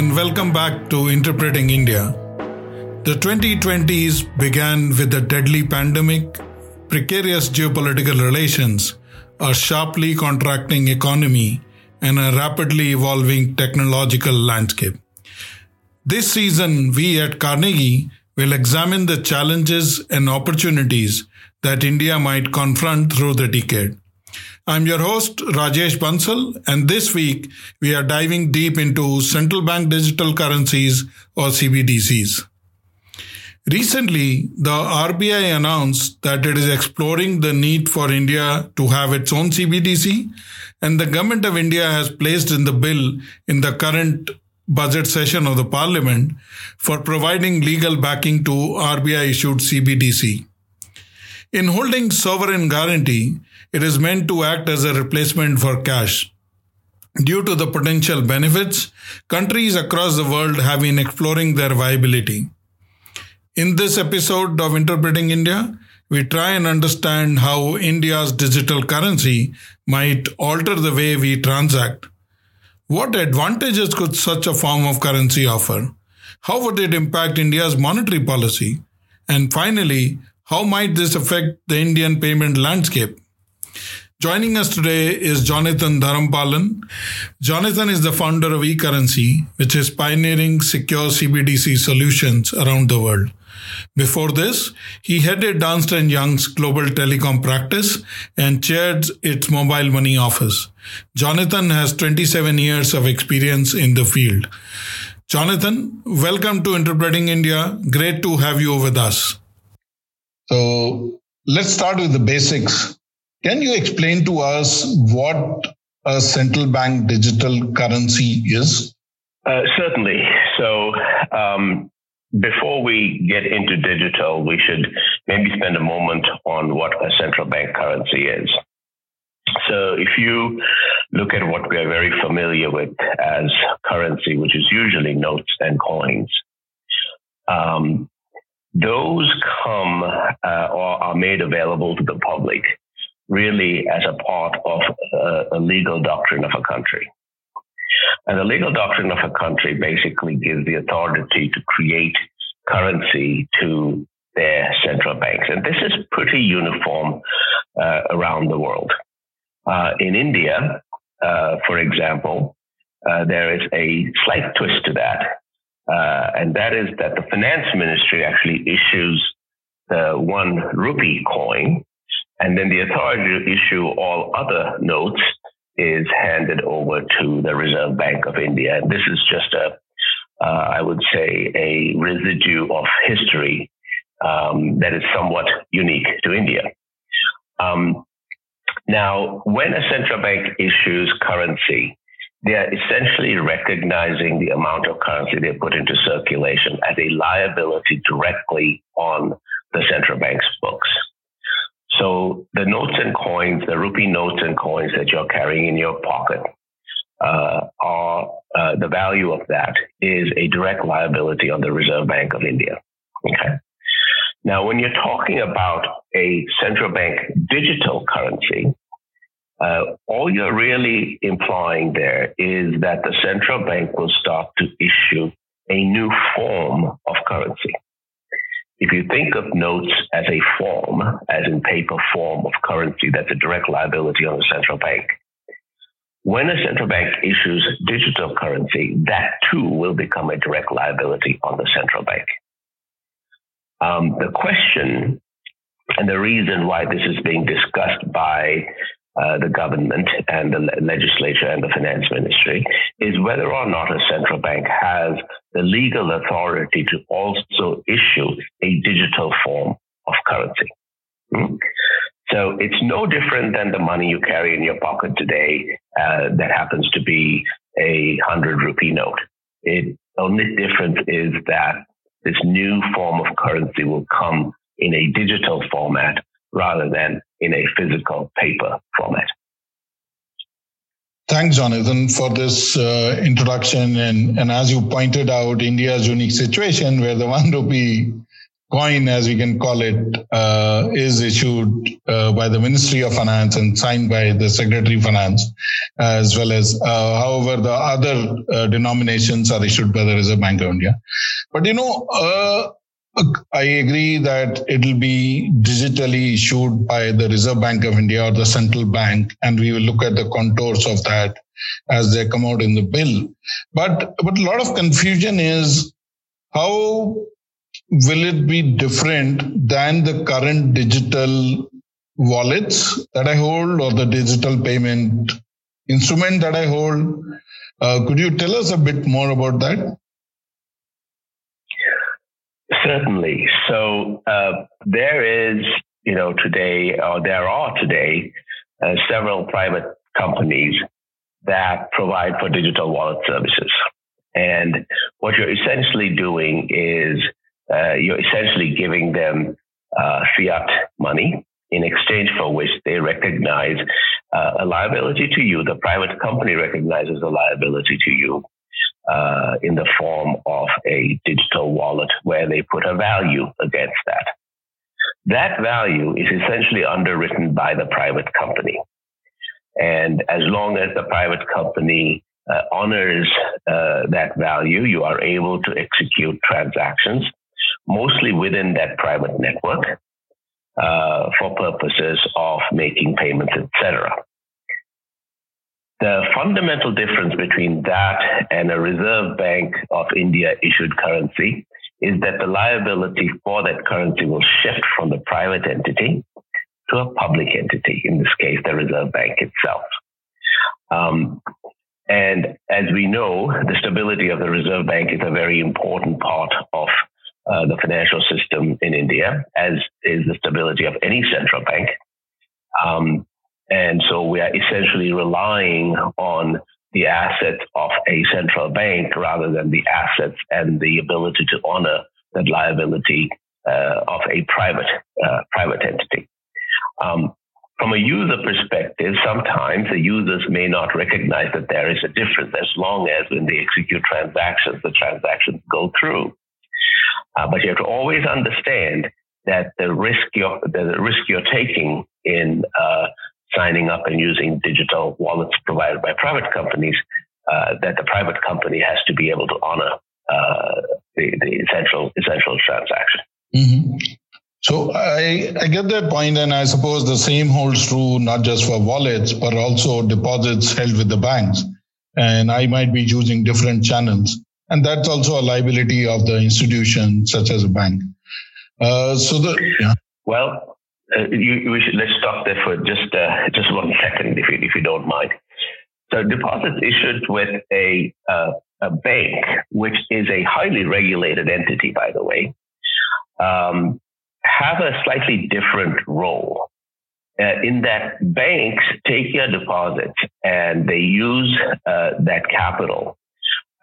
and welcome back to Interpreting India. The 2020s began with a deadly pandemic, precarious geopolitical relations, a sharply contracting economy, and a rapidly evolving technological landscape. This season, we at Carnegie will examine the challenges and opportunities that India might confront through the decade. I'm your host, Rajesh Bansal, and this week we are diving deep into central bank digital currencies or CBDCs. Recently, the RBI announced that it is exploring the need for India to have its own CBDC, and the government of India has placed in the bill in the current budget session of the parliament for providing legal backing to RBI issued CBDC. In holding sovereign guarantee, it is meant to act as a replacement for cash. Due to the potential benefits, countries across the world have been exploring their viability. In this episode of Interpreting India, we try and understand how India's digital currency might alter the way we transact. What advantages could such a form of currency offer? How would it impact India's monetary policy? And finally, how might this affect the Indian payment landscape? Joining us today is Jonathan Dharmapalan. Jonathan is the founder of eCurrency, which is pioneering secure CBDC solutions around the world. Before this, he headed Ernst & Young's global telecom practice and chaired its mobile money office. Jonathan has 27 years of experience in the field. Jonathan, welcome to Interpreting India. Great to have you with us. So let's start with the basics. Can you explain to us what a central bank digital currency is? Uh, certainly. So, um, before we get into digital, we should maybe spend a moment on what a central bank currency is. So, if you look at what we are very familiar with as currency, which is usually notes and coins, um, those come uh, or are made available to the public really as a part of a, a legal doctrine of a country. And the legal doctrine of a country basically gives the authority to create currency to their central banks. And this is pretty uniform uh, around the world. Uh, in India, uh, for example, uh, there is a slight twist to that. Uh, and that is that the finance ministry actually issues the one rupee coin, and then the authority to issue all other notes is handed over to the Reserve Bank of India. And this is just a, uh, I would say, a residue of history um, that is somewhat unique to India. Um, now, when a central bank issues currency, they are essentially recognizing the amount of currency they put into circulation as a liability directly on the central bank's books. So the notes and coins, the rupee notes and coins that you're carrying in your pocket, uh, are uh, the value of that is a direct liability on the Reserve Bank of India. Okay. Now, when you're talking about a central bank digital currency, uh, all you're really implying there is that the central bank will start to issue a new form of currency. If you think of notes as a form, as in paper form of currency, that's a direct liability on the central bank. When a central bank issues digital currency, that too will become a direct liability on the central bank. Um, the question and the reason why this is being discussed by uh, the government and the legislature and the finance ministry is whether or not a central bank has the legal authority to also issue a digital form of currency. Hmm? So it's no different than the money you carry in your pocket today uh, that happens to be a hundred rupee note. It only difference is that this new form of currency will come in a digital format rather than in a physical paper format. Thanks, Jonathan, for this uh, introduction. And, and as you pointed out, India's unique situation where the one rupee coin, as we can call it, uh, is issued uh, by the Ministry of Finance and signed by the Secretary of Finance, as well as, uh, however, the other uh, denominations are issued by the Reserve Bank of India. But you know, uh, I agree that it will be digitally issued by the Reserve Bank of India or the central bank, and we will look at the contours of that as they come out in the bill. But but a lot of confusion is how will it be different than the current digital wallets that I hold or the digital payment instrument that I hold? Uh, could you tell us a bit more about that? Certainly. So uh, there is, you know, today, or there are today, uh, several private companies that provide for digital wallet services. And what you're essentially doing is uh, you're essentially giving them uh, fiat money in exchange for which they recognize uh, a liability to you. The private company recognizes a liability to you uh, in the form of a digital wallet where they put a value against that. That value is essentially underwritten by the private company. And as long as the private company uh, honors uh, that value, you are able to execute transactions, mostly within that private network, uh, for purposes of making payments, etc. The fundamental difference between that and a Reserve Bank of India issued currency is that the liability for that currency will shift from the private entity to a public entity, in this case, the Reserve Bank itself. Um, and as we know, the stability of the Reserve Bank is a very important part of uh, the financial system in India, as is the stability of any central bank. Um, and so we are essentially relying on the assets of a central bank rather than the assets and the ability to honor that liability uh, of a private uh, private entity. Um, from a user perspective, sometimes the users may not recognize that there is a difference as long as when they execute transactions, the transactions go through. Uh, but you have to always understand that the risk you're, the risk you're taking in uh, signing up and using digital wallets provided by private companies, uh, that the private company has to be able to honor uh, the, the essential essential transaction. Mm-hmm. So I, I get that point, and I suppose the same holds true not just for wallets, but also deposits held with the banks. And I might be using different channels. And that's also a liability of the institution, such as a bank. Uh, so the yeah. well, uh, you, should let's stop there for just uh, just one second, if you if you don't mind. So deposits issued with a uh, a bank, which is a highly regulated entity, by the way, um, have a slightly different role. Uh, in that banks take your deposits and they use uh, that capital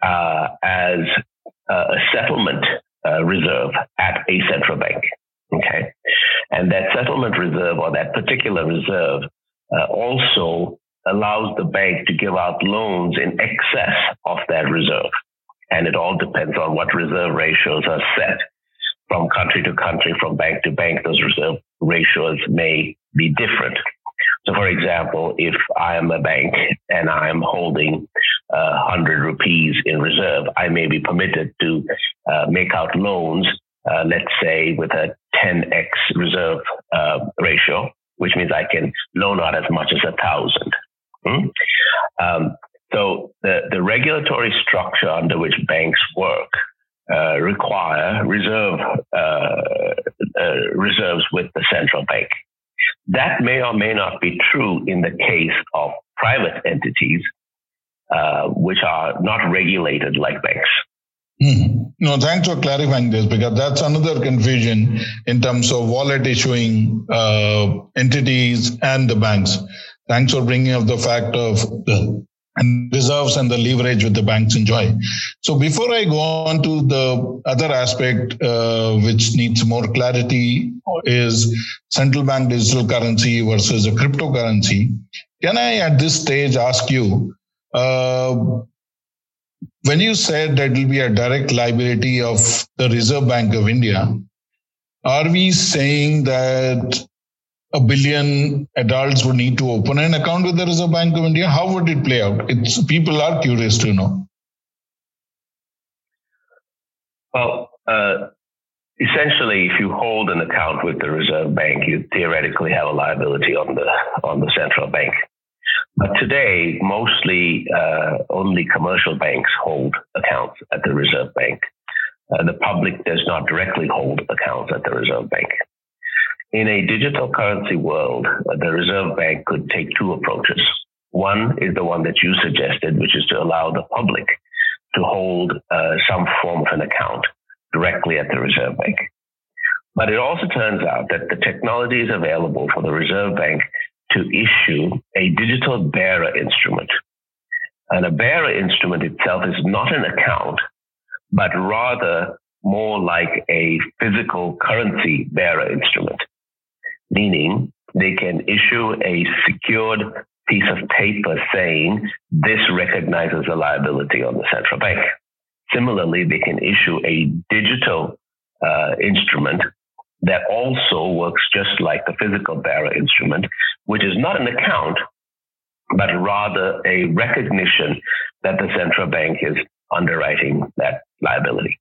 as a settlement reserve at a central bank. Okay. And that settlement reserve or that particular reserve uh, also allows the bank to give out loans in excess of that reserve. And it all depends on what reserve ratios are set from country to country, from bank to bank. Those reserve ratios may be different. So, for example, if I am a bank and I am holding uh, 100 rupees in reserve, I may be permitted to uh, make out loans uh, let's say with a 10x reserve uh, ratio, which means I can loan out as much as a thousand. Hmm? Um, so the, the regulatory structure under which banks work uh, require reserve uh, uh, reserves with the central bank. That may or may not be true in the case of private entities, uh, which are not regulated like banks. Hmm. No, thanks for clarifying this because that's another confusion in terms of wallet issuing uh, entities and the banks. Thanks for bringing up the fact of the reserves and the leverage with the banks enjoy. So before I go on to the other aspect, uh, which needs more clarity, is central bank digital currency versus a cryptocurrency. Can I, at this stage, ask you? Uh, when you said that will be a direct liability of the Reserve Bank of India, are we saying that a billion adults would need to open an account with the Reserve Bank of India? How would it play out? It's people are curious to know. Well, uh, essentially, if you hold an account with the Reserve Bank, you theoretically have a liability on the on the central bank. But today, mostly uh, only commercial banks hold accounts at the Reserve Bank. Uh, the public does not directly hold accounts at the Reserve Bank. In a digital currency world, uh, the Reserve Bank could take two approaches. One is the one that you suggested, which is to allow the public to hold uh, some form of an account directly at the Reserve Bank. But it also turns out that the technology is available for the Reserve Bank to issue a digital bearer instrument. And a bearer instrument itself is not an account, but rather more like a physical currency bearer instrument, meaning they can issue a secured piece of paper saying this recognizes a liability on the central bank. Similarly, they can issue a digital uh, instrument that also works just like the physical bearer instrument, which is not an account, but rather a recognition that the central bank is underwriting that liability.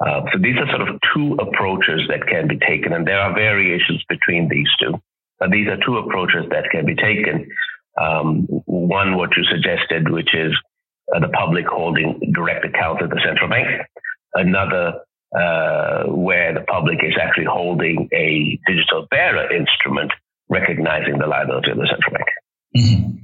Uh, so these are sort of two approaches that can be taken, and there are variations between these two. But these are two approaches that can be taken. Um, one, what you suggested, which is uh, the public holding direct accounts at the central bank. Another, uh, where the public is actually holding a digital bearer instrument recognizing the liability of the central bank. Mm-hmm.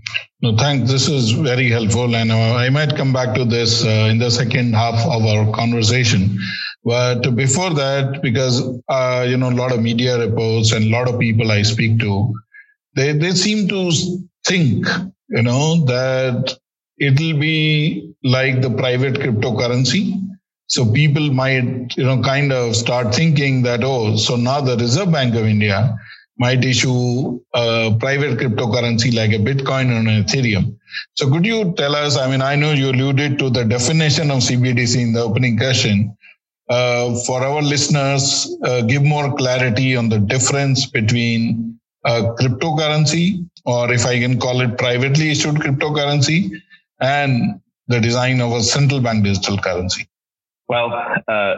No, thanks. This is very helpful, and uh, I might come back to this uh, in the second half of our conversation. But before that, because uh, you know a lot of media reports and a lot of people I speak to, they they seem to think you know that it'll be like the private cryptocurrency. So people might you know kind of start thinking that oh, so now the Reserve Bank of India might issue a private cryptocurrency like a Bitcoin or an Ethereum. So could you tell us, I mean, I know you alluded to the definition of CBDC in the opening question. Uh, for our listeners, uh, give more clarity on the difference between a cryptocurrency, or if I can call it privately issued cryptocurrency, and the design of a central bank digital currency. Well, uh,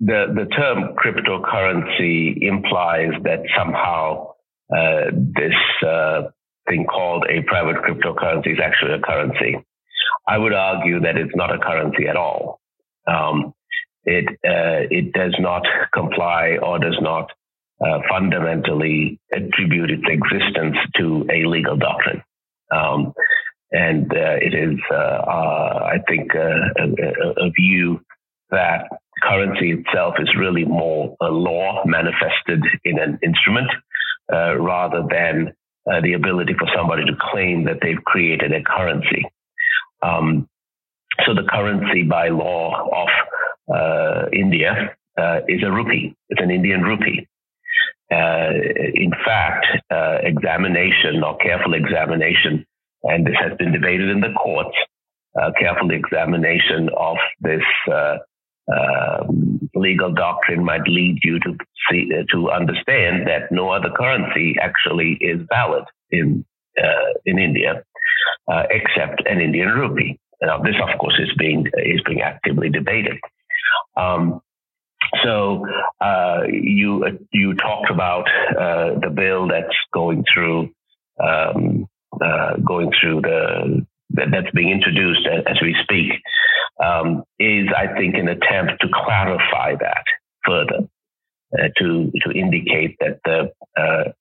the the term cryptocurrency implies that somehow uh, this uh, thing called a private cryptocurrency is actually a currency. I would argue that it's not a currency at all. Um, it uh, it does not comply or does not uh, fundamentally attribute its existence to a legal doctrine. Um, and uh, it is, uh, I think, a, a, a view that currency itself is really more a law manifested in an instrument uh, rather than uh, the ability for somebody to claim that they've created a currency. Um, so the currency by law of uh, India uh, is a rupee. It's an Indian rupee. Uh, in fact, uh, examination or careful examination, and this has been debated in the courts, careful examination of this um, legal doctrine might lead you to see uh, to understand that no other currency actually is valid in uh, in India uh, except an Indian rupee. Now, this, of course, is being is being actively debated. Um, so uh, you you talked about uh, the bill that's going through um, uh, going through the that's being introduced as we speak um, is, I think, an attempt to clarify that further, uh, to to indicate that the, uh,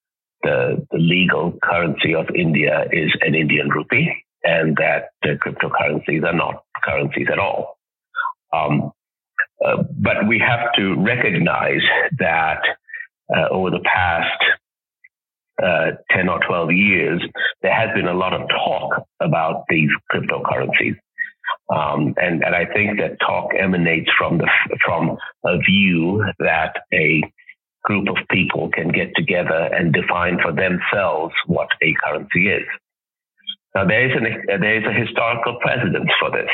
the, the legal currency of India is an Indian rupee, and that the cryptocurrencies are not currencies at all. Um, uh, but we have to recognize that uh, over the past uh, 10 or 12 years, there has been a lot of talk about these cryptocurrencies. Um, and, and I think that talk emanates from the from a view that a group of people can get together and define for themselves what a currency is. Now there is an there is a historical precedent for this.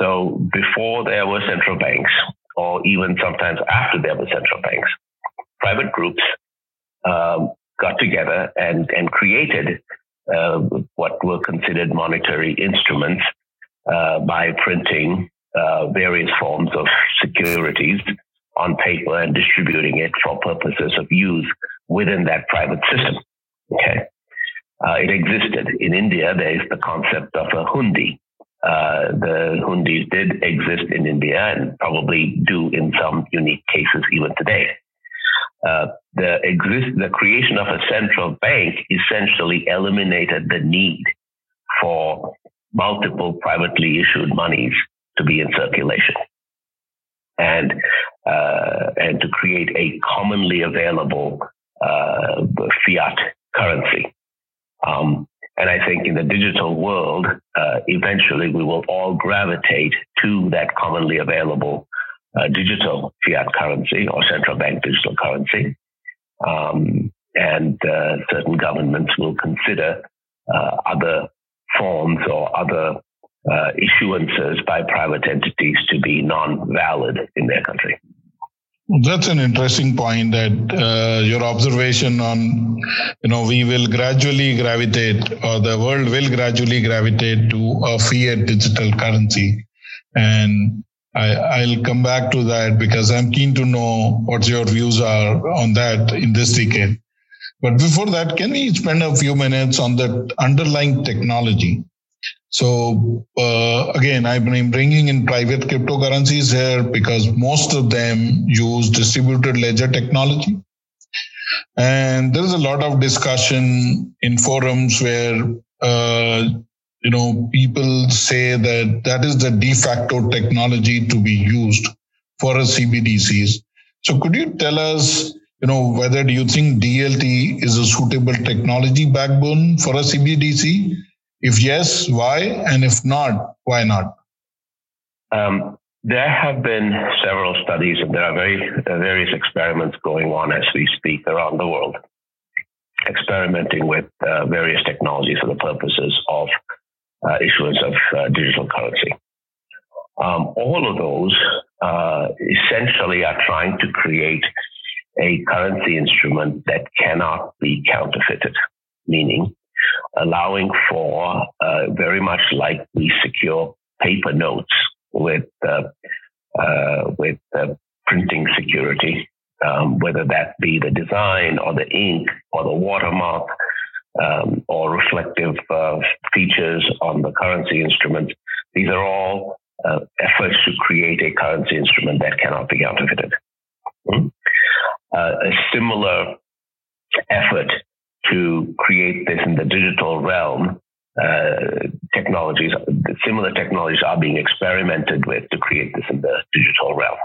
So before there were central banks, or even sometimes after there were central banks, private groups um, got together and, and created uh, what were considered monetary instruments uh, by printing uh, various forms of securities on paper and distributing it for purposes of use within that private system. Okay. Uh, it existed. In India, there is the concept of a hundi. Uh, the hundis did exist in India and probably do in some unique cases even today. Uh, the exist the creation of a central bank essentially eliminated the need for multiple privately issued monies to be in circulation and uh, and to create a commonly available uh, fiat currency. Um, and I think in the digital world, uh, eventually we will all gravitate to that commonly available uh, digital fiat currency or central bank digital currency. Um, and uh, certain governments will consider uh, other forms or other uh, issuances by private entities to be non-valid in their country. That's an interesting point that uh, your observation on, you know, we will gradually gravitate or the world will gradually gravitate to a fiat digital currency. And I, will come back to that because I'm keen to know what your views are on that in this decade. But before that, can we spend a few minutes on the underlying technology? So uh, again, I'm bringing in private cryptocurrencies here because most of them use distributed ledger technology. And there is a lot of discussion in forums where, uh, you know, people say that that is the de facto technology to be used for a CBDCs. So could you tell us, you know, whether do you think DLT is a suitable technology backbone for a CBDC? If yes, why? And if not, why not? Um, there have been several studies, and there are very uh, various experiments going on as we speak around the world, experimenting with uh, various technologies for the purposes of uh, issuance of uh, digital currency. Um, all of those uh, essentially are trying to create a currency instrument that cannot be counterfeited, meaning allowing for uh, very much like we secure paper notes with uh, uh, with printing security, um, whether that be the design or the ink or the watermark um, or reflective uh, features on the currency instrument. These are all uh, efforts to create a currency instrument that cannot be counterfeited. Mm-hmm. A similar effort to create this in the digital realm. Uh, technologies, similar technologies are being experimented with to create this in the digital realm.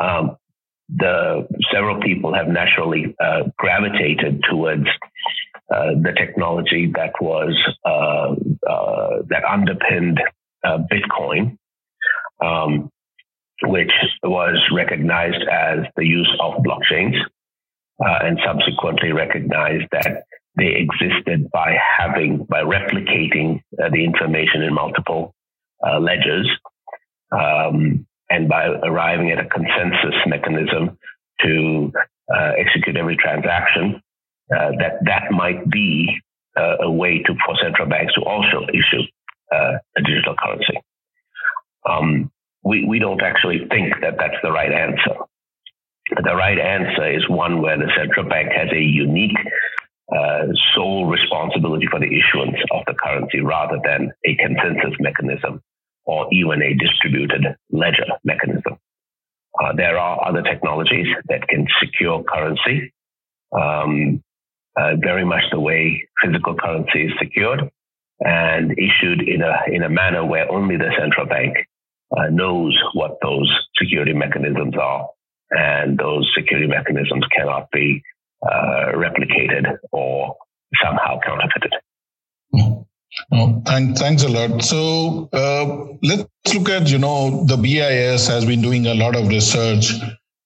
Um, the several people have naturally uh, gravitated towards uh, the technology that was uh, uh, that underpinned Bitcoin, um, which was recognized as the use of blockchains and subsequently recognized that they existed by having, by replicating the information in multiple ledgers, um, and by arriving at a consensus mechanism to uh, execute every transaction, uh, that that might be uh, a way to for central banks to also issue a digital currency. Um, we, we don't actually think that that's the right answer the right answer is one where the central bank has a unique uh, sole responsibility for the issuance of the currency rather than a consensus mechanism or even a distributed ledger mechanism. Uh, there are other technologies that can secure currency, um, uh, very much the way physical currency is secured and issued in a in a manner where only the central bank uh, knows what those security mechanisms are and those security mechanisms cannot be uh, replicated or somehow counterfeited. Oh, thank, thanks a lot. So uh, let's look at, you know, the BIS has been doing a lot of research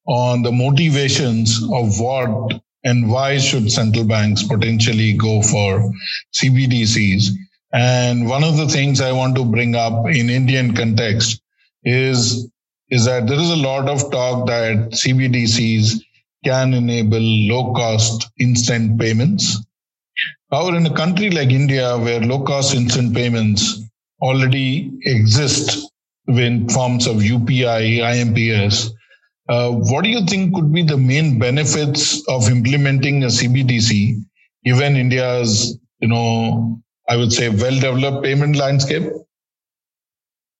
on the motivations of what and why should central banks potentially go for CBDCs. And one of the things I want to bring up in Indian context is is that there is a lot of talk that CBDCs can enable low cost instant payments. However, in a country like India, where low cost instant payments already exist in forms of UPI, IMPS, uh, what do you think could be the main benefits of implementing a CBDC given India's, you know, I would say well developed payment landscape?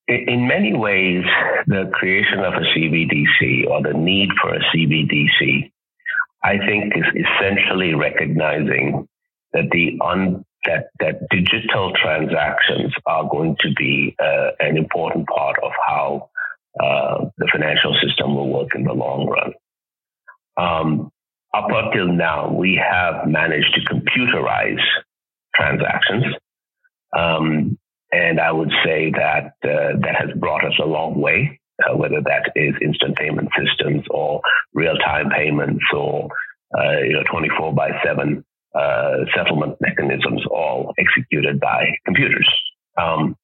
In many ways, the creation of a CBDC or the need for a CBDC, I think, is essentially recognizing that the un, that that digital transactions are going to be uh, an important part of how uh, the financial system will work in the long run. Um, up until now, we have managed to computerize transactions. Um, and I would say that uh, that has brought us a long way, uh, whether that is instant payment systems or real time payments or uh, you know 24 by 7 uh, settlement mechanisms, all executed by computers. Um,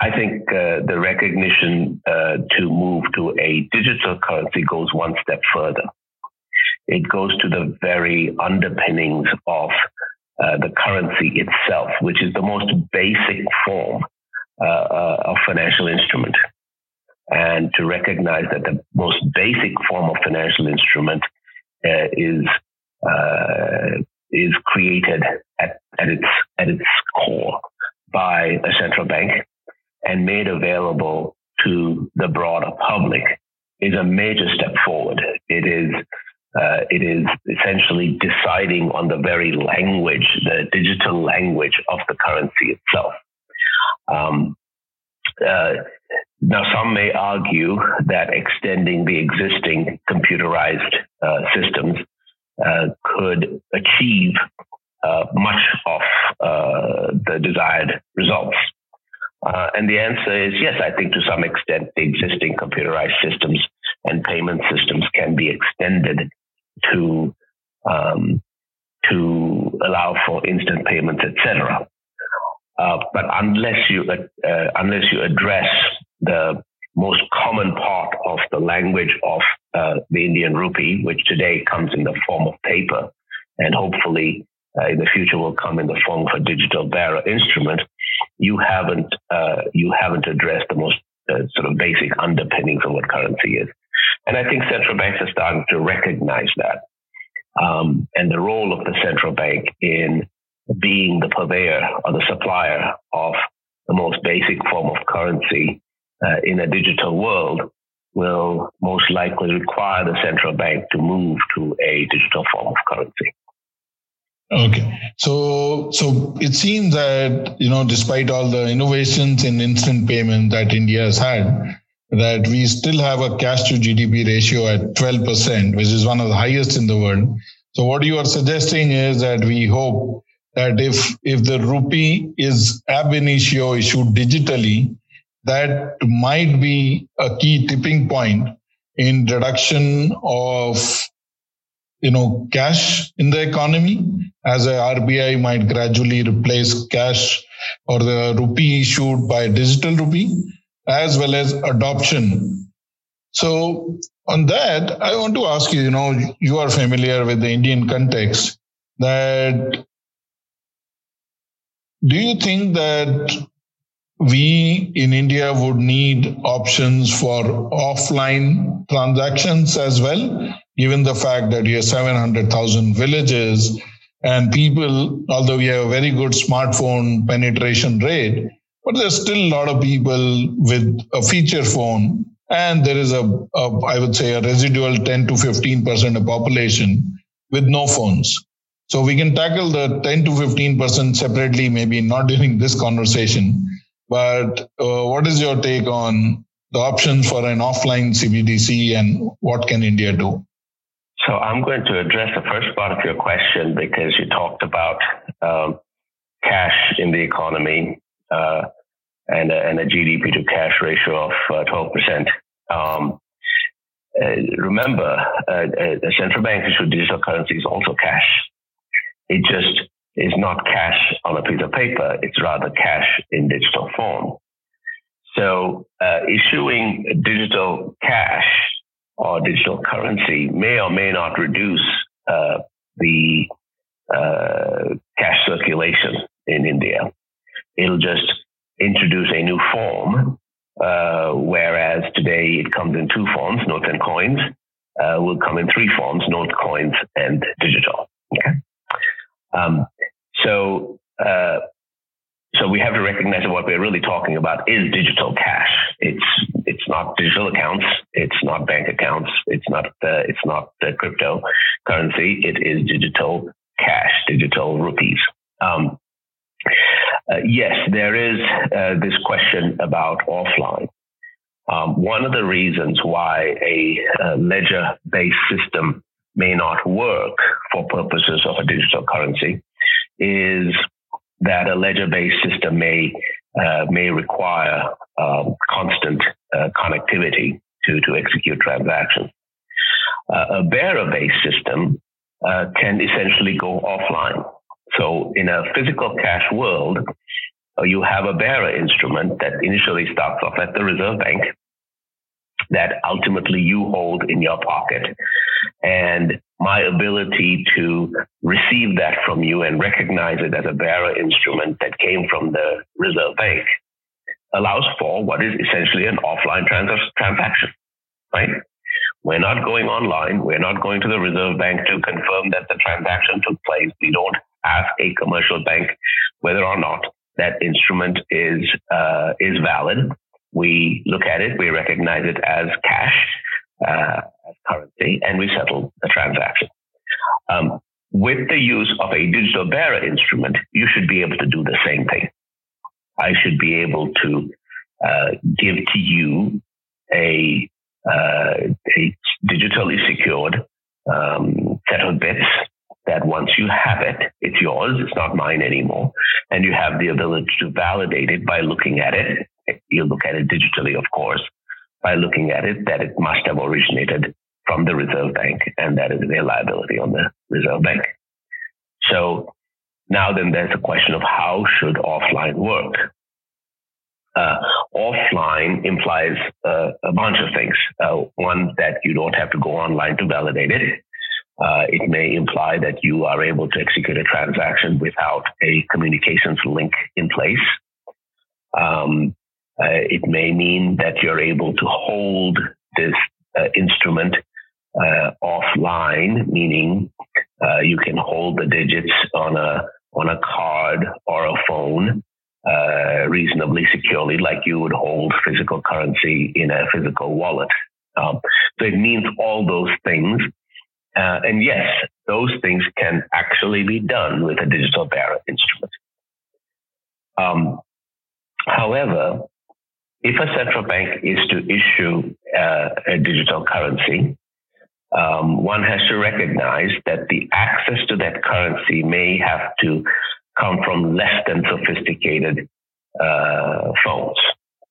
I think uh, the recognition uh, to move to a digital currency goes one step further. It goes to the very underpinnings of uh, the currency itself, which is the most basic form uh, uh, of financial instrument. And to recognize that the most basic form of financial instrument uh, is is created at, at its at its core by a central bank and made available to the broader public is a major step forward. It is uh, it is essentially deciding on the very language, the digital language of the currency itself. Um, uh, now, some may argue that extending the existing computerized uh, systems the answer is yes, I think to some extent the existing computerized systems and payment systems can be extended to um, to allow for instant payments, etc. Uh, but unless you uh, unless you address the most common part of the language of uh, the Indian rupee, which today comes in the form of paper, and hopefully uh, in the future will come in the form of a digital bearer instrument, you haven't uh, you haven't addressed the most uh, sort of basic underpinnings of what currency is. And I think central banks are starting to recognize that. Um, and the role of the central bank in being the purveyor or the supplier of the most basic form of currency uh, in a digital world will most likely require the central bank to move to a digital form of currency. Okay. So, so it seems that, you know, despite all the innovations in instant payment that India has had, that we still have a cash to GDP ratio at 12%, which is one of the highest in the world. So what you are suggesting is that we hope that if, if the rupee is ab initio issued digitally, that might be a key tipping point in reduction of you know cash in the economy as a RBI might gradually replace cash or the rupee issued by digital rupee as well as adoption. So on that, I want to ask you, you know, you are familiar with the Indian context that do you think that we in India would need options for offline transactions as well, given the fact that you have 700,000 villages and people, although we have a very good smartphone penetration rate, but there's still a lot of people with a feature phone, and there is a, a I would say, a residual 10 to 15 percent of population with no phones. So we can tackle the 10 to 15 percent separately, maybe not during this conversation. But uh, what is your take on the options for an offline CBDC and what can India do? So I'm going to address the first part of your question because you talked about um, cash in the economy. Uh, and a, and a GDP to cash ratio of uh, 12%. Um, uh, remember, uh, the central bank issued digital currency is also cash. It just is not cash on a piece of paper. It's rather cash in digital form. So uh, issuing digital cash or digital currency may or may not reduce uh, the uh, cash circulation in India. It'll just introduce a new form, uh, whereas today it comes in two forms, notes and coins. Uh, will come in three forms, notes, coins, and digital. Okay. Um, so, uh, so we have to recognize that what we're really talking about is digital cash. It's it's not digital accounts. It's not bank accounts. It's not uh, it's not uh, cryptocurrency. It is digital cash, digital rupees. Um, uh, yes, there is uh, this question about offline. Um, one of the reasons why a, a ledger-based system may not work for purposes of a digital currency is that a ledger-based system may uh, may require um, constant uh, connectivity to to execute transactions. Uh, a bearer-based system uh, can essentially go offline. So in a physical cash world, uh, you have a bearer instrument that initially starts off at the Reserve Bank that ultimately you hold in your pocket. And my ability to receive that from you and recognize it as a bearer instrument that came from the Reserve Bank allows for what is essentially an offline trans- transaction, right? We're not going online. We're not going to the Reserve Bank to confirm that the transaction took place. We don't ask a commercial bank whether or not that instrument is uh, is valid. We look at it, we recognize it as cash, uh, as currency, and we settle the transaction. Um, with the use of a digital bearer instrument, you should be able to do the same thing. I should be able to uh, give to you a, uh, a digitally secured um, set of bits that once you have it, it's yours, it's not mine anymore. And you have the ability to validate it by looking at it. You look at it digitally, of course, by looking at it that it must have originated from the Reserve Bank and that is their liability on the Reserve Bank. So now then there's a question of how should offline work? Uh, offline implies uh, a bunch of things. Uh, one, that you don't have to go online to validate it. Uh, it may imply that you are able to execute a transaction without a communications link in place. Um, uh, it may mean that you're able to hold this uh, instrument uh, offline, meaning uh, you can hold the digits on a on a card or a phone uh, reasonably securely, like you would hold physical currency in a physical wallet. Um, so it means all those things uh, and yes, those things can actually be done with a digital bearer instrument. Um, however, if a central bank is to issue uh, a digital currency, um, one has to recognize that the access to that currency may have to come from less than sophisticated uh, phones.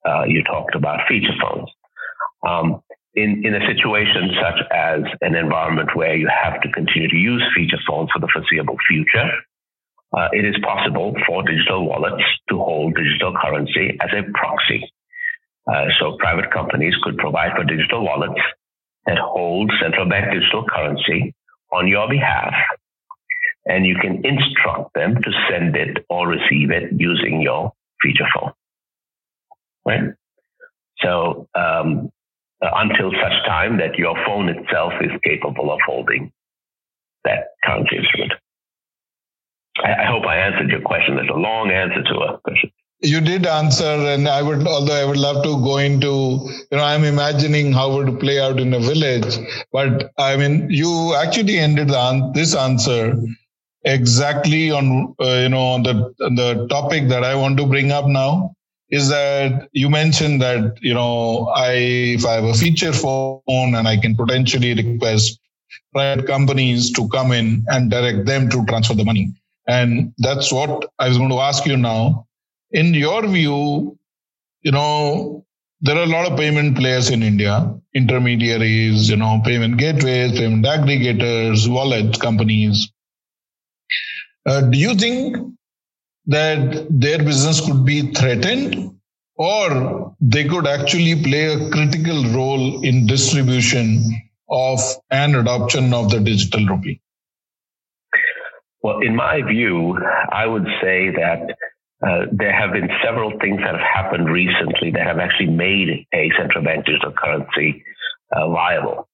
Uh, you talked about feature phones. Um, in, in a situation such as an environment where you have to continue to use feature phones for the foreseeable future, uh, it is possible for digital wallets to hold digital currency as a proxy. Uh, so private companies could provide for digital wallets that hold central bank digital currency on your behalf. And you can instruct them to send it or receive it using your feature phone. Right? So um, uh, until such time that your phone itself is capable of holding that currency instrument. I, I hope I answered your question. There's a long answer to a question. You did answer, and I would, although I would love to go into, you know, I'm imagining how it would play out in a village. But I mean, you actually ended the, this answer exactly on, uh, you know, on the on the topic that I want to bring up now is that you mentioned that you know I if I have a feature phone and I can potentially request private companies to come in and direct them to transfer the money. And that's what I was going to ask you now. In your view, you know, there are a lot of payment players in India, intermediaries, you know, payment gateways, payment aggregators, wallet companies. Uh, do you think that their business could be threatened or they could actually play a critical role in distribution of and adoption of the digital rupee? Well, in my view, I would say that uh, there have been several things that have happened recently that have actually made a central bank digital currency uh, viable.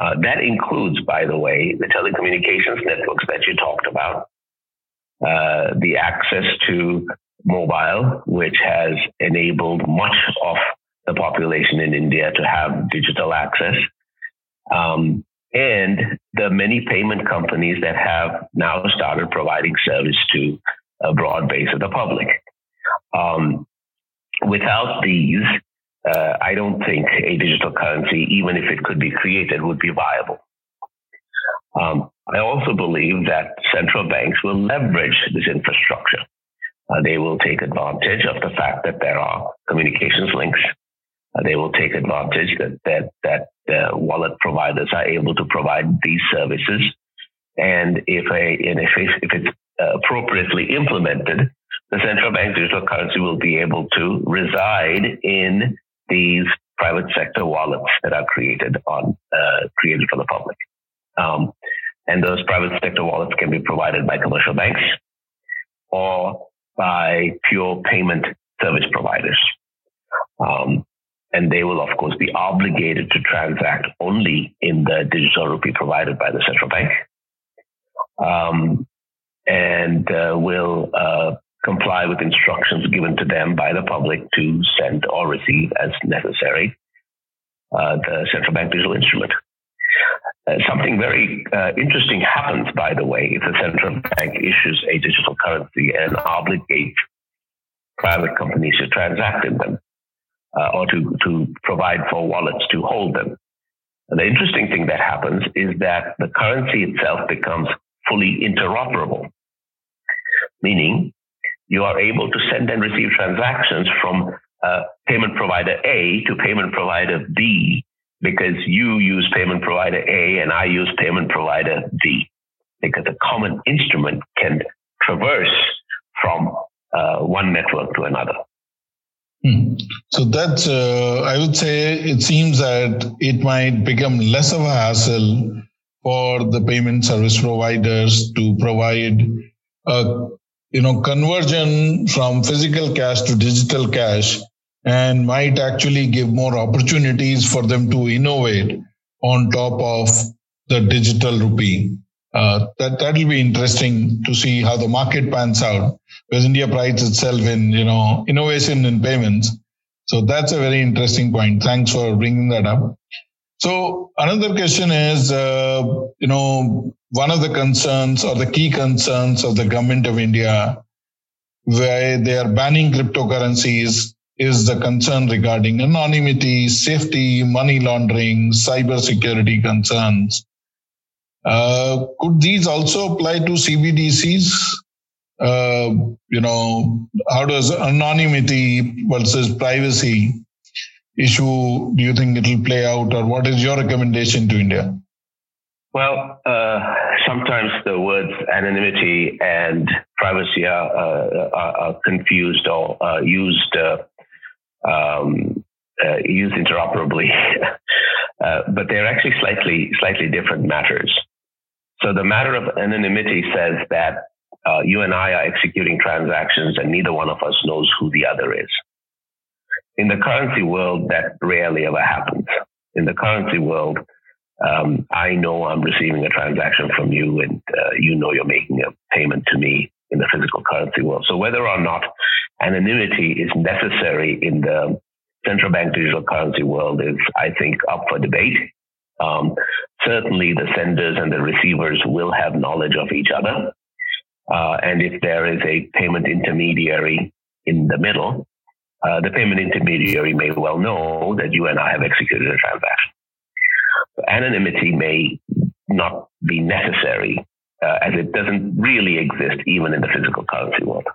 Uh, that includes, by the way, the telecommunications networks that you talked about, uh, the access to mobile, which has enabled much of the population in India to have digital access, um, and the many payment companies that have now started providing service to a broad base of the public. Um, without these, uh, I don't think a digital currency, even if it could be created, would be viable. Um, I also believe that central banks will leverage this infrastructure. Uh, they will take advantage of the fact that there are communications links. Uh, they will take advantage that that that uh, wallet providers are able to provide these services. And if a and if if it's appropriately implemented, the central bank digital currency will be able to reside in these private sector wallets that are created on uh, created for the public. Um, and those private sector wallets can be provided by commercial banks or by pure payment service providers. Um, and they will, of course, be obligated to transact only in the digital rupee provided by the central bank. Um, and uh, will uh, comply with instructions given to them by the public to send or receive as necessary uh, the central bank digital instrument. Uh, something very uh, interesting happens, by the way, if the central bank issues a digital currency and obligates private companies to transact in them uh, or to, to provide for wallets to hold them. And the interesting thing that happens is that the currency itself becomes fully interoperable, meaning you are able to send and receive transactions from uh, payment provider A to payment provider B because you use payment provider A and I use payment provider B because a common instrument can traverse from uh, one network to another. Hmm. So that's, uh, I would say, it seems that it might become less of a hassle for the payment service providers to provide a you know conversion from physical cash to digital cash and might actually give more opportunities for them to innovate on top of the digital rupee. Uh, that that will be interesting to see how the market pans out. Because india prides itself in you know innovation in payments. So that's a very interesting point. Thanks for bringing that up so another question is, uh, you know, one of the concerns or the key concerns of the government of India, where they are banning cryptocurrencies, is the concern regarding anonymity, safety, money laundering, cyber security concerns. Uh, could these also apply to CBDCs? Uh, you know, how does anonymity versus privacy issue do you think it will play out, or what is your recommendation to India? Well, uh, sometimes the words anonymity and privacy are, uh, are confused or uh, used uh, um, uh, used interoperably, uh, but they're actually slightly slightly different matters. So the matter of anonymity says that you and I are executing transactions, and neither one of us knows who the other is. In the currency world, that rarely ever happens. In the currency world, um, I know I'm receiving a transaction from you, and uh, you know you're making a payment to me in the physical currency world. So whether or not anonymity is necessary in the central bank digital currency world is, I think, up for debate. Um, certainly, the senders and the receivers will have knowledge of each other. Uh, and if there is a payment intermediary in the middle, uh, the payment intermediary may well know that you and I have executed a transaction. Anonymity may not be necessary uh, as it doesn't really exist even in the physical currency world.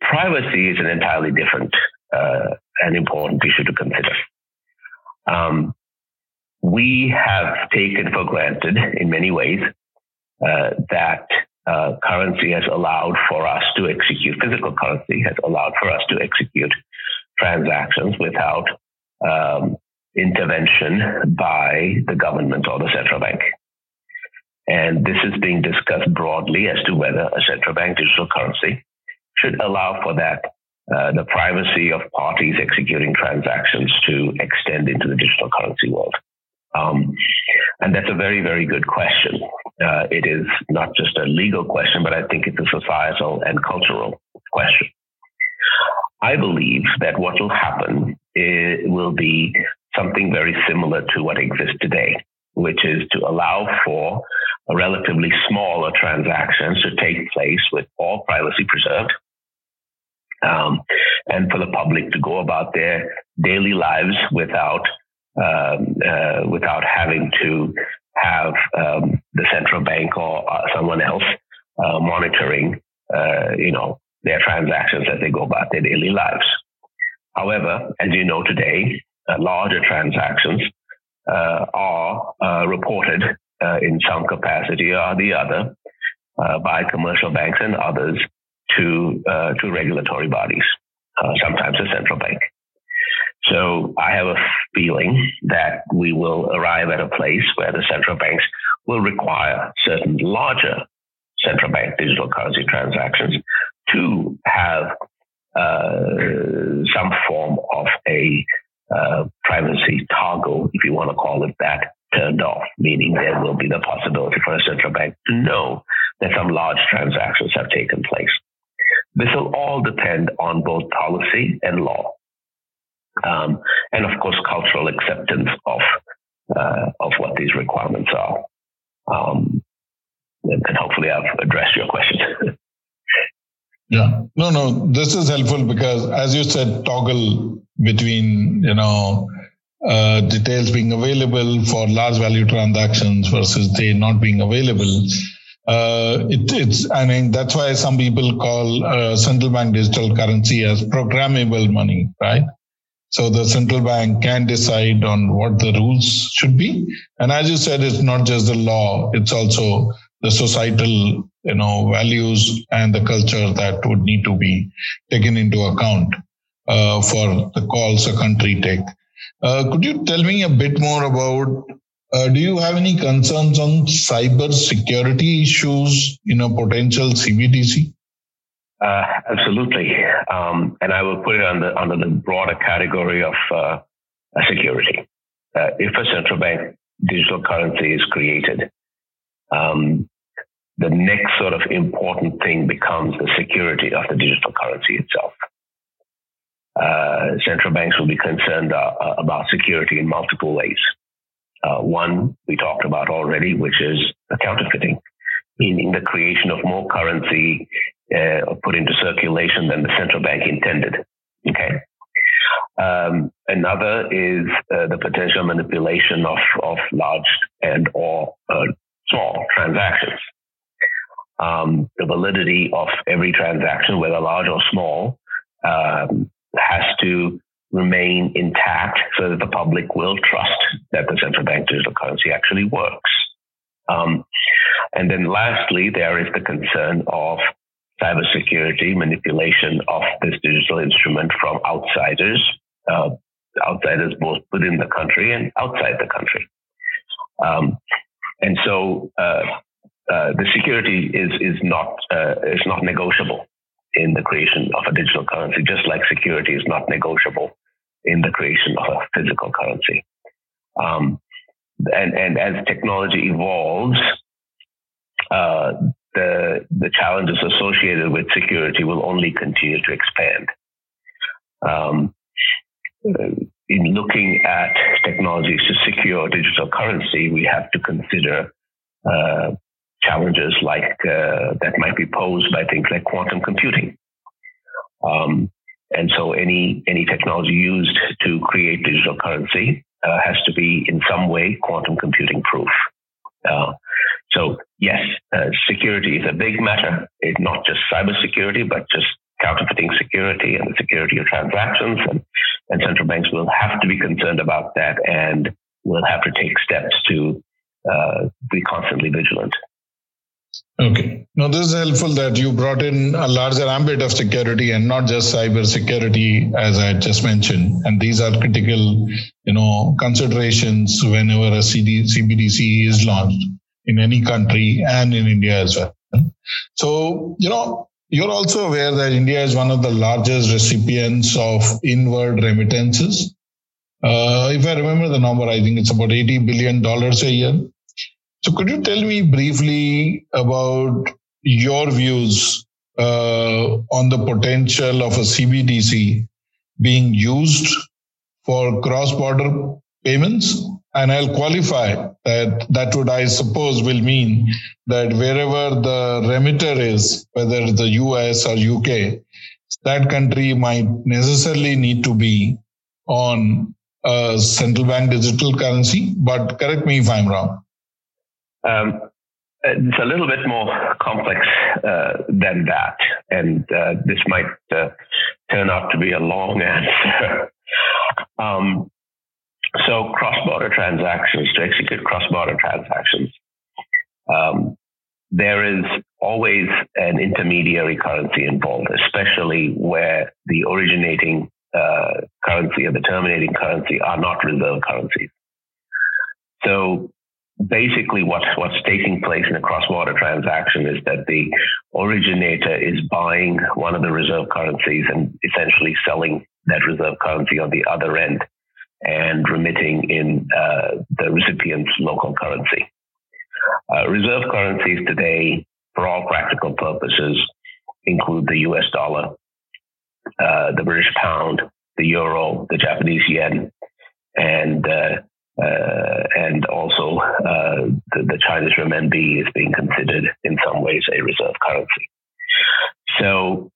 Privacy is an entirely different uh, and important issue to consider. Um, we have taken for granted in many ways uh, that uh, currency has allowed for us to execute, physical currency has allowed for us to execute transactions without um, intervention by the government or the central bank. And this is being discussed broadly as to whether a central bank digital currency should allow for that, uh, the privacy of parties executing transactions to extend into the digital currency world. Um, and that's a very, very good question. Uh, it is not just a legal question, but I think it's a societal and cultural question. I believe that what will happen will be something very similar to what exists today, which is to allow for a relatively smaller transactions to take place with all privacy preserved. Um, and for the public to go about their daily lives without um, uh, without having to have um, the central bank or uh, someone else uh, monitoring, uh, you know, their transactions as they go about their daily lives. However, as you know today, uh, larger transactions uh, are reported in some capacity or the other by commercial banks and others to to regulatory bodies, sometimes the central bank. So I have a feeling that we will arrive at a place where the central banks will require certain larger central bank digital currency transactions to have uh, some form of a uh, privacy toggle, if you want to call it that, turned off, meaning there will be the possibility for a central bank to know that some large transactions have taken place. This will all depend on both policy and law um, and of course cultural acceptance of uh, of what these requirements are. Um, and, hopefully, I've addressed your question. yeah, no, no, this is helpful because, as you said, toggle between you know uh, details being available for large value transactions versus they not being available. Uh, it, it's, I mean, that's why some people call uh, central bank digital currency as programmable money, right? So the central bank can decide on what the rules should be. And as you said, it's not just the law, it's also the societal, you know, values and the culture that would need to be taken into account uh, for the calls a country take. Uh, could you tell me a bit more about uh, do you have any concerns on cyber security issues in a potential CBDC? Uh, absolutely, um, and I will put it under under the broader category of uh, security. Uh, if a central bank digital currency is created, um, the next sort of important thing becomes the security of the digital currency itself. Uh, central banks will be concerned uh, about security in multiple ways. Uh, one we talked about already, which is counterfeiting, meaning the creation of more currency uh, put into circulation than the central bank intended. Okay. Um, another is uh, the potential manipulation of, of large and or uh, small transactions. Um, the validity of every transaction, whether large or small, um, has to remain intact so that the public will trust that the central bank digital currency actually works. Um, and then lastly, there is the concern of cybersecurity manipulation of this digital instrument from outsiders, uh, outsiders both within the country and outside the country. Um, and so uh, uh, the security is is not uh, is not negotiable in the creation of a digital currency, just like security is not negotiable in the creation of a physical currency. Um, and and as technology evolves, uh, the, the challenges associated with security will only continue to expand. Um, in looking at technologies to secure digital currency, we have to consider uh, challenges like uh, that might be posed by things like quantum computing. Um, and so, any any technology used to create digital currency uh, has to be in some way quantum computing proof. Uh, so yes, uh, security is a big matter. It's not just cybersecurity, but just counterfeiting security and the security of transactions. And, and central banks will have to be concerned about that and will have to take steps to uh, be constantly vigilant. Okay. Now, this is helpful that you brought in a larger ambit of security and not just cyber security, as I just mentioned. And these are critical, you know, considerations whenever a CD, CBDC is launched in any country and in India as well. So, you know, you're also aware that India is one of the largest recipients of inward remittances. Uh, if I remember the number, I think it's about $80 billion a year. So could you tell me briefly about your views uh, on the potential of a CBDC being used for cross-border payments? And I'll qualify that that would, I suppose, will mean that wherever the remitter is, whether the US or UK, that country might necessarily need to be on a central bank digital currency. But correct me if I'm wrong. Um, it's a little bit more complex uh, than that, and uh, this might uh, turn out to be a long answer. um, so, cross-border transactions to execute cross-border transactions, um, there is always an intermediary currency involved, especially where the originating uh, currency or the terminating currency are not reserve currencies. So basically what, what's taking place in a cross-border transaction is that the originator is buying one of the reserve currencies and essentially selling that reserve currency on the other end and remitting in uh, the recipient's local currency. Uh, reserve currencies today, for all practical purposes, include the US dollar, uh, the British pound, the euro, the Japanese yen, and uh, uh, and also uh, the, the, Chinese renminbi is being considered in some ways a reserve currency. So,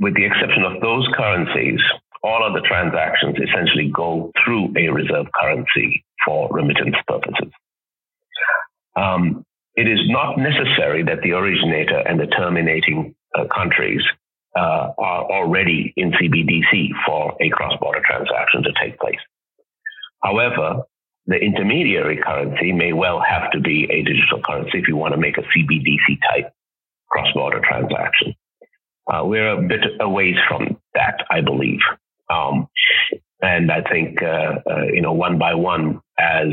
with the exception of those currencies, all of the transactions essentially go through a reserve currency for remittance purposes. Um, it is not necessary that the originator and the terminating uh, countries uh, are already in CBDC for a cross-border transaction to take place. However, the intermediary currency may well have to be a digital currency if you want to make a CBDC type cross-border transaction. Uh, we're a bit away from that, I believe. Um, and I think, uh, uh, you know, one by one, as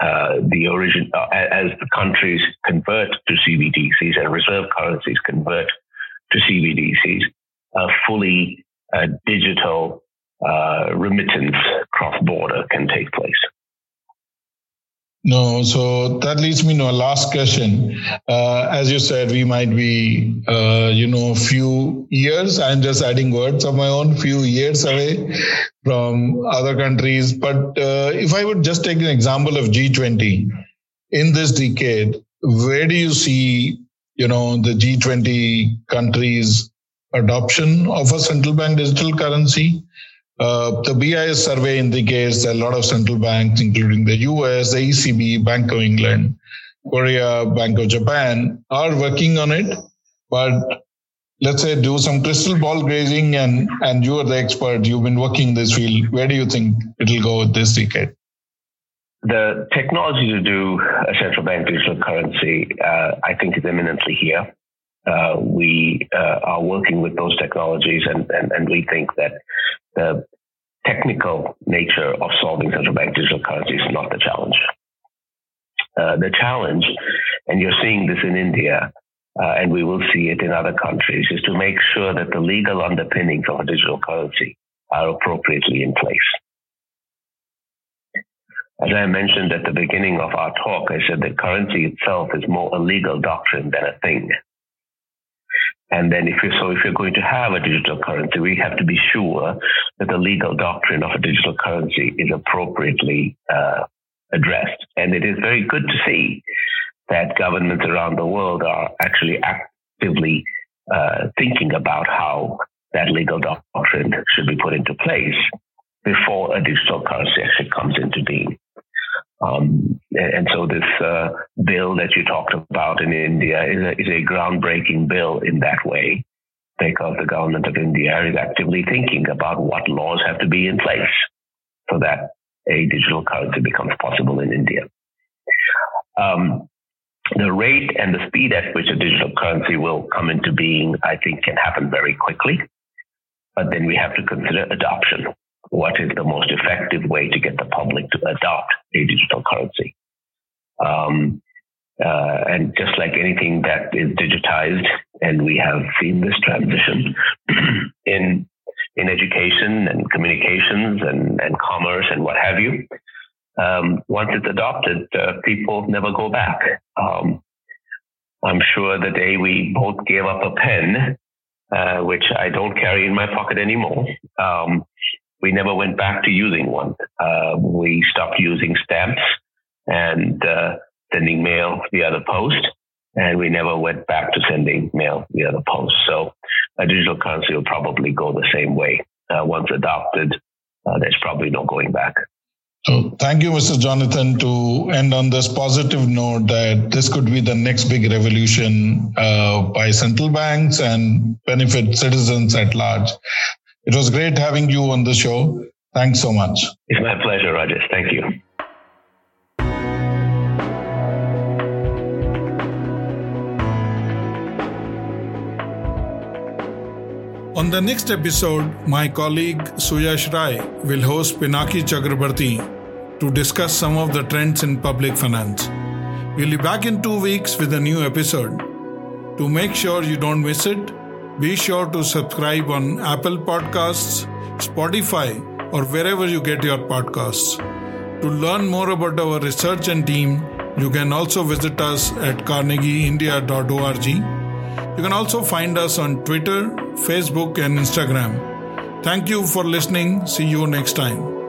uh, the origin, uh, as the countries convert to CBDCs and reserve currencies convert to CBDCs, a fully uh, digital uh, remittance cross border can take place. No, so that leads me to a last question. Uh, as you said, we might be, uh, you know, a few years. I'm just adding words of my own, few years away from other countries. But uh, if I would just take an example of G20 in this decade, where do you see, you know, the G20 countries' adoption of a central bank digital currency? Uh, the BIS survey indicates that a lot of central banks, including the US, the ECB, Bank of England, Korea, Bank of Japan, are working on it. But let's say do some crystal ball grazing and, and you are the expert, you've been working this field. Where do you think it'll go this decade? The technology to do a central bank digital currency, uh, I think, is imminently here. Uh, we uh, are working with those technologies, and, and, and we think that the technical nature of solving central bank digital currency is not the challenge. Uh, the challenge, and you're seeing this in India, uh, and we will see it in other countries, is to make sure that the legal underpinnings of a digital currency are appropriately in place. As I mentioned at the beginning of our talk, I said that currency itself is more a legal doctrine than a thing. And then if you so if you're going to have a digital currency, we have to be sure that the legal doctrine of a digital currency is appropriately uh, addressed. And it is very good to see that governments around the world are actually actively uh, thinking about how that legal doctrine should be put into place before a digital currency actually comes into being. Um, and so this uh, bill that you talked about in India is a, is a groundbreaking bill in that way because the government of India is actively thinking about what laws have to be in place so that a digital currency becomes possible in India. Um, the rate and the speed at which a digital currency will come into being, I think, can happen very quickly. But then we have to consider adoption. What is the most effective way to get the public to adopt a digital currency? Um, uh, and just like anything that is digitized, and we have seen this transition in in education and communications and, and commerce and what have you. Um, once it's adopted, uh, people never go back. Um, I'm sure the day we both gave up a pen, uh, which I don't carry in my pocket anymore, um, we never went back to using one. Uh, we stopped using stamps and uh, sending mail via the post, and we never went back to sending mail via the post. So a digital currency will probably go the same way. Uh, once adopted, uh, there's probably no going back. So thank you, Mr. Jonathan, to end on this positive note that this could be the next big revolution uh, by central banks and benefit citizens at large. It was great having you on the show. Thanks so much. It's my pleasure, Rajesh. Thank you. On the next episode, my colleague Suyash Rai will host Pinaki Chakraborty to discuss some of the trends in public finance. We'll be back in two weeks with a new episode. To make sure you don't miss it, be sure to subscribe on Apple Podcasts, Spotify, or wherever you get your podcasts. To learn more about our research and team, you can also visit us at carnegieindia.org you can also find us on Twitter, Facebook, and Instagram. Thank you for listening. See you next time.